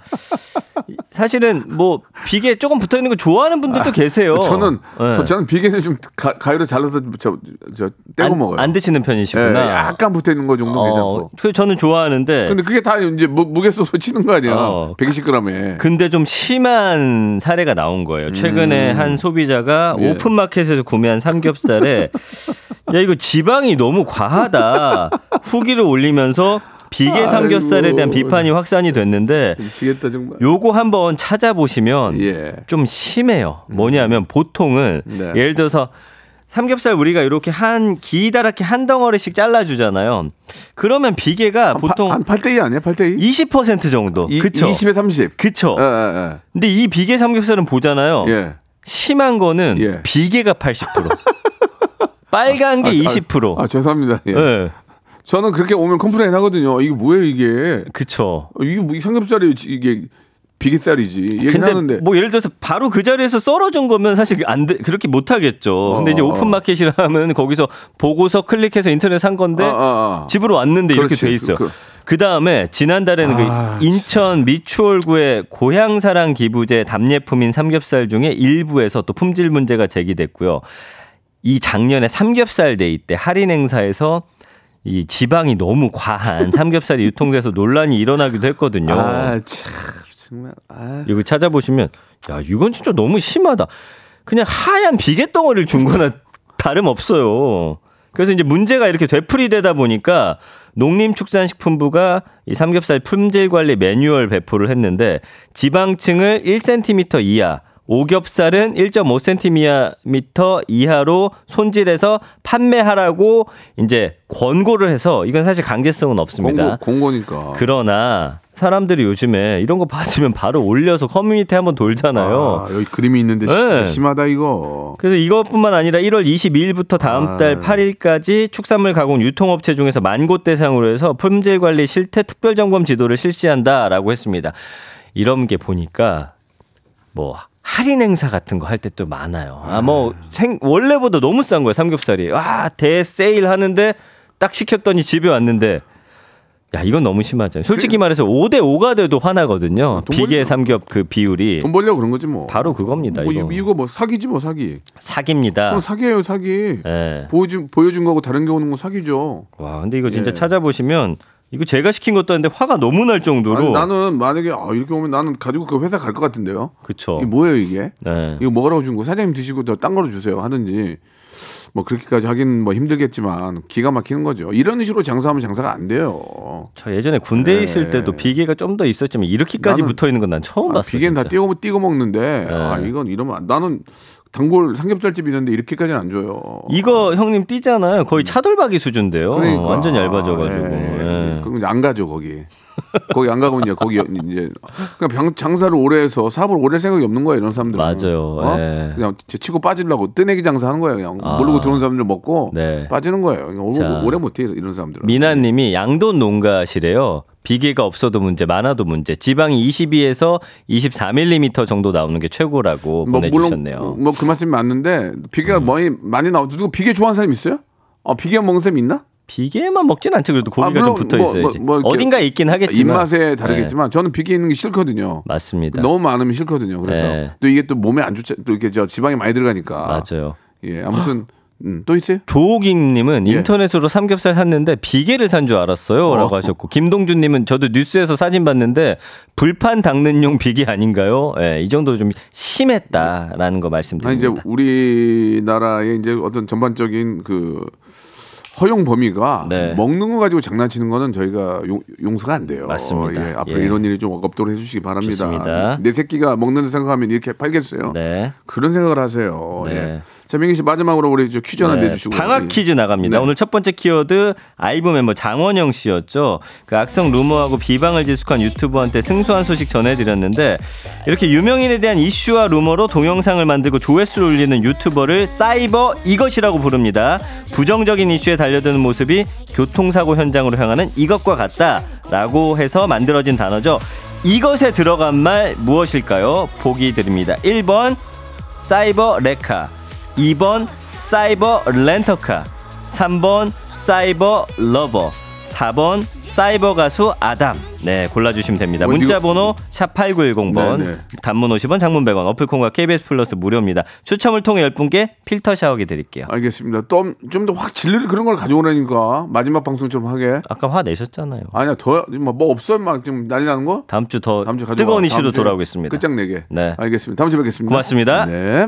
사실은 뭐 비계 조금 붙어 있는 거 좋아하는 분들도 계세요. 저는 네. 저는 비계는 좀 가, 가위로 잘라서 저, 저 떼고 안, 먹어요. 안 드시는 예, 편이시구나. 약간 붙어 있는 거 정도 괜찮고. 어, 그 저는 좋아하는데 근데 그게 다 이제 무, 무게수로 치는 거 아니야? 어. 120g에. 근데 좀 심한 사례가 나온 거예요. 최근에 한 소비자가 음. 예. 오픈마켓에서 구매한 삼겹살에 야 이거 지방이 너무 과하다 후기를 올리면서 비계 삼겹살에 대한 아이고. 비판이 확산이 됐는데 미치겠다 정말. 요거 한번 찾아보시면 예. 좀 심해요. 뭐냐면 보통은 네. 예를 들어서 삼겹살 우리가 이렇게 한 기다랗게 한 덩어리씩 잘라주잖아요. 그러면 비계가 보통 한 8대2 아니야? 8대2? 20% 정도. 이- 그쵸? 20에 30. 그쵸? 예, 예, 근데 이 비계 삼겹살은 보잖아요. 예. 예. 심한 거는 예. 비계가 80%. 빨간 게 20%. 아, 아, 죄송합니다. 예. 예. 저는 그렇게 오면 컴플레인 하거든요. 이게 뭐예요, 이게? 그쵸. 어, 이게 뭐 삼겹살이 이게 비계살이지. 근데 얘기하는데. 뭐 예를 들어서 바로 그 자리에서 썰어준 거면 사실 안 돼, 그렇게 못 하겠죠. 근데 이제 어. 오픈 마켓이라면 거기서 보고서 클릭해서 인터넷 산 건데 아, 아, 아. 집으로 왔는데 이렇게 그렇지. 돼 있어요. 그- 그 다음에 지난달에는 아, 그 인천 미추홀구의 고향사랑 기부제 답례품인 삼겹살 중에 일부에서 또 품질 문제가 제기됐고요. 이 작년에 삼겹살 데이 때 할인 행사에서 이 지방이 너무 과한 삼겹살이 유통돼서 논란이 일어나기도 했거든요. 아, 참 정말 아. 여기 찾아보시면 야 이건 진짜 너무 심하다. 그냥 하얀 비계 덩어리를 준 거나 다름없어요. 그래서 이제 문제가 이렇게 되풀이되다 보니까 농림축산식품부가 이 삼겹살 품질 관리 매뉴얼 배포를 했는데 지방층을 1cm 이하, 오겹살은 1.5cm 이하로 손질해서 판매하라고 이제 권고를 해서 이건 사실 강제성은 없습니다. 공고 공고니까. 그러나 사람들이 요즘에 이런 거 받으면 바로 올려서 커뮤니티 한번 돌잖아요. 아, 여기 그림이 있는데 진짜 네. 심하다 이거. 그래서 이것뿐만 아니라 1월 22일부터 다음 아. 달 8일까지 축산물 가공 유통업체 중에서 만 곳 대상으로 해서 품질 관리 실태 특별 점검 지도를 실시한다라고 했습니다. 이런 게 보니까 뭐 할인 행사 같은 거 할 때 또 많아요. 아 뭐 생 원래보다 너무 싼 거예요 삼겹살이. 와 대세일 하는데 딱 시켰더니 집에 왔는데 야 이건 너무 심하잖아요. 솔직히 말해서 5대 5가 돼도 화나거든요. 돈 비계. 삼겹 그 비율이 돈 벌려 그런 거지 뭐. 바로 그겁니다. 뭐 이거 이거, 뭐 사기지 뭐 사기. 사기입니다. 사기예요 사기. 예. 보여준 보여준 거고 다른 게 오는 건 사기죠. 와, 근데 이거 진짜 예. 찾아보시면 이거 제가 시킨 것도 아닌데 화가 너무 날 정도로. 아니, 나는 만약에 아, 이렇게 오면 나는 가지고 그 회사 갈 것 같은데요. 그쵸. 이게 뭐예요 이게? 네. 이거 먹으라고 준 거 사장님 드시고 더딴 거로 주세요 하든지 뭐 그렇게까지 하긴 뭐 힘들겠지만 기가 막히는 거죠. 이런 식으로 장사하면 장사가 안 돼요. 저 예전에 군대에 네. 있을 때도 비계가 좀 더 있었지만 이렇게까지 붙어 있는 건 난 처음 아, 봤어. 비계는 다 진짜. 띄고 띄고 먹는데 아 네. 이건 이러면 안- 나는 단골 삼겹살집 있는데 이렇게까지는 안 줘요. 이거 형님 띠잖아요. 거의 차돌박이 수준인데요. 음. 그러니까. 완전 얇아져가지고. 예, 예. 그럼 이제 안 가죠 거기. 거기 안 가고 이제 거기 이제 그냥 병- 장사를 오래 해서 사업을 오래 할 생각이 없는 거예요 이런 사람들은. 맞아요. 어? 예. 그냥 제 치고 빠지려고 뜨내기 장사 하는 거예요. 그냥 아. 모르고 들어온 사람들 먹고 네. 빠지는 거예요. 오래, 자. 오래 못해 이런 사람들은. 미나님이 양돈 농가시래요. 비계가 없어도 문제, 많아도 문제. 지방이 22에서 24mm 정도 나오는 게 최고라고 보내주셨네요. 음. 뭐그 말씀이 맞는데 비계가 많이 많이 나오. 누구 비계 좋아하는 사람 있어요? 어 비계 먹는 사람 있나? 비계만 먹진 않죠. 그래도 고기가 아, 좀 붙어 뭐, 있어야지. 뭐, 뭐 어딘가에 있긴 하겠지만. 입맛에 다르겠지만 저는 비계 있는 게 싫거든요. 맞습니다. 너무 많으면 싫거든요. 그래서 네. 또 이게 또 몸에 안 좋지 또 이렇게 저 지방이 많이 들어가니까. 맞아요. 예 아무튼 음, 또 있어요? 조옥익님은 예. 인터넷으로 삼겹살 샀는데 비계를 산 줄 알았어요.라고 어. 하셨고 김동준님은 저도 뉴스에서 사진 봤는데 불판 닦는용 비계 아닌가요? 예, 이 정도 좀 심했다라는 거 아니 말씀드립니다. 이제 우리나라의 이제 어떤 전반적인 그 허용 범위가 네. 먹는 거 가지고 장난치는 거는 저희가 용, 용서가 안 돼요. 맞습니다. 예, 앞으로 예. 이런 일이 좀 없도록 해주시기 바랍니다. 좋습니다. 내 새끼가 먹는다 생각하면 이렇게 팔겠어요. 네. 그런 생각을 하세요. 네. 예. 자 민기 씨 마지막으로 우리 저 퀴즈 하나 네, 내주시고 방학 퀴즈 나갑니다. 네. 오늘 첫 번째 키워드 아이브 멤버 장원영 씨였죠. 그 악성 루머하고 비방을 지속한 유튜버한테 승소한 소식 전해드렸는데 이렇게 유명인에 대한 이슈와 루머로 동영상을 만들고 조회수를 올리는 유튜버를 사이버 이것이라고 부릅니다. 부정적인 이슈에 달려드는 모습이 교통사고 현장으로 향하는 이것과 같다라고 해서 만들어진 단어죠. 이것에 들어간 말 무엇일까요? 보기 드립니다. 1번 사이버 레카 2번 사이버 렌터카 3번 사이버 러버 4번 사이버 가수 아담 네 골라주시면 됩니다 어, 문자 번호 샵 8910번 네, 네. 단문 50원 장문 100원 어플 콩과 KBS 플러스 무료입니다 추첨을 통해 10분께 필터 샤워기 드릴게요 알겠습니다. 또 좀 더 확 질릴 그런 걸 가져오라니까 마지막 방송처럼 하게. 아까 화 내셨잖아요 아니야 더 뭐 뭐 없어 막 지금 난리 나는 거? 다음 주 더 다음 주. 뜨거운 이슈로 돌아오겠습니다 끝장내게. 네. 알겠습니다. 다음 주에 뵙겠습니다. 고맙습니다. 네.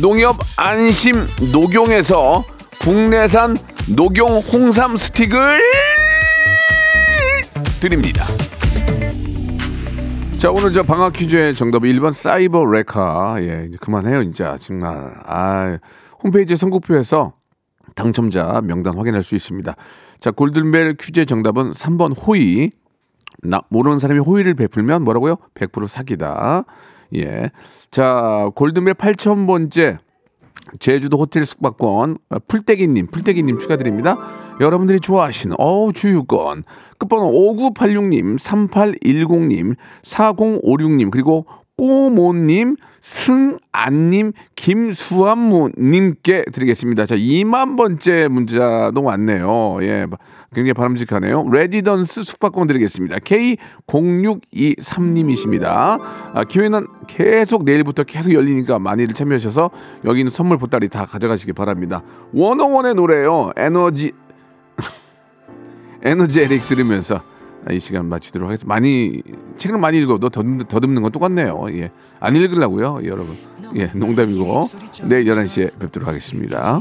농협 안심 녹용에서 국내산 녹용 홍삼 스틱을 드립니다. 자 오늘 저 방학 퀴즈의 정답은 1번 사이버 레카. 예 이제 그만해요 진짜. 정말 아 홈페이지 선곡표에서 당첨자 명단 확인할 수 있습니다. 자 골든벨 퀴즈의 정답은 3번 호의. 나 모르는 사람이 호의를 베풀면 뭐라고요? 100% 사기다 예 자 골든벨 8000번째 제주도 호텔 숙박권 어, 풀떼기님 풀떼기님 축하드립니다. 여러분들이 좋아하시는 어우 주유권 끝번호 5986님 3810님 4056님 그리고 꼬모님 승안님 김수한무님께 드리겠습니다. 자 2만 번째 문자도 왔네요. 예 굉장히 바람직하네요. 레지던스 숙박권 드리겠습니다. K0623님이십니다. 아, 기회는 계속 내일부터 계속 열리니까 많이들 참여하셔서 여기 있는 선물 보따리 다 가져가시기 바랍니다. 워너원의 노래요. 에너지 Energetic 들으면서 이 시간 마치도록 하겠습니다. 많이 책을 많이 읽어도 더듬, 더듬는 건 똑같네요. 예. 안 읽으려고요, 여러분. 예, 농담이고 내일 11시에 뵙도록 하겠습니다.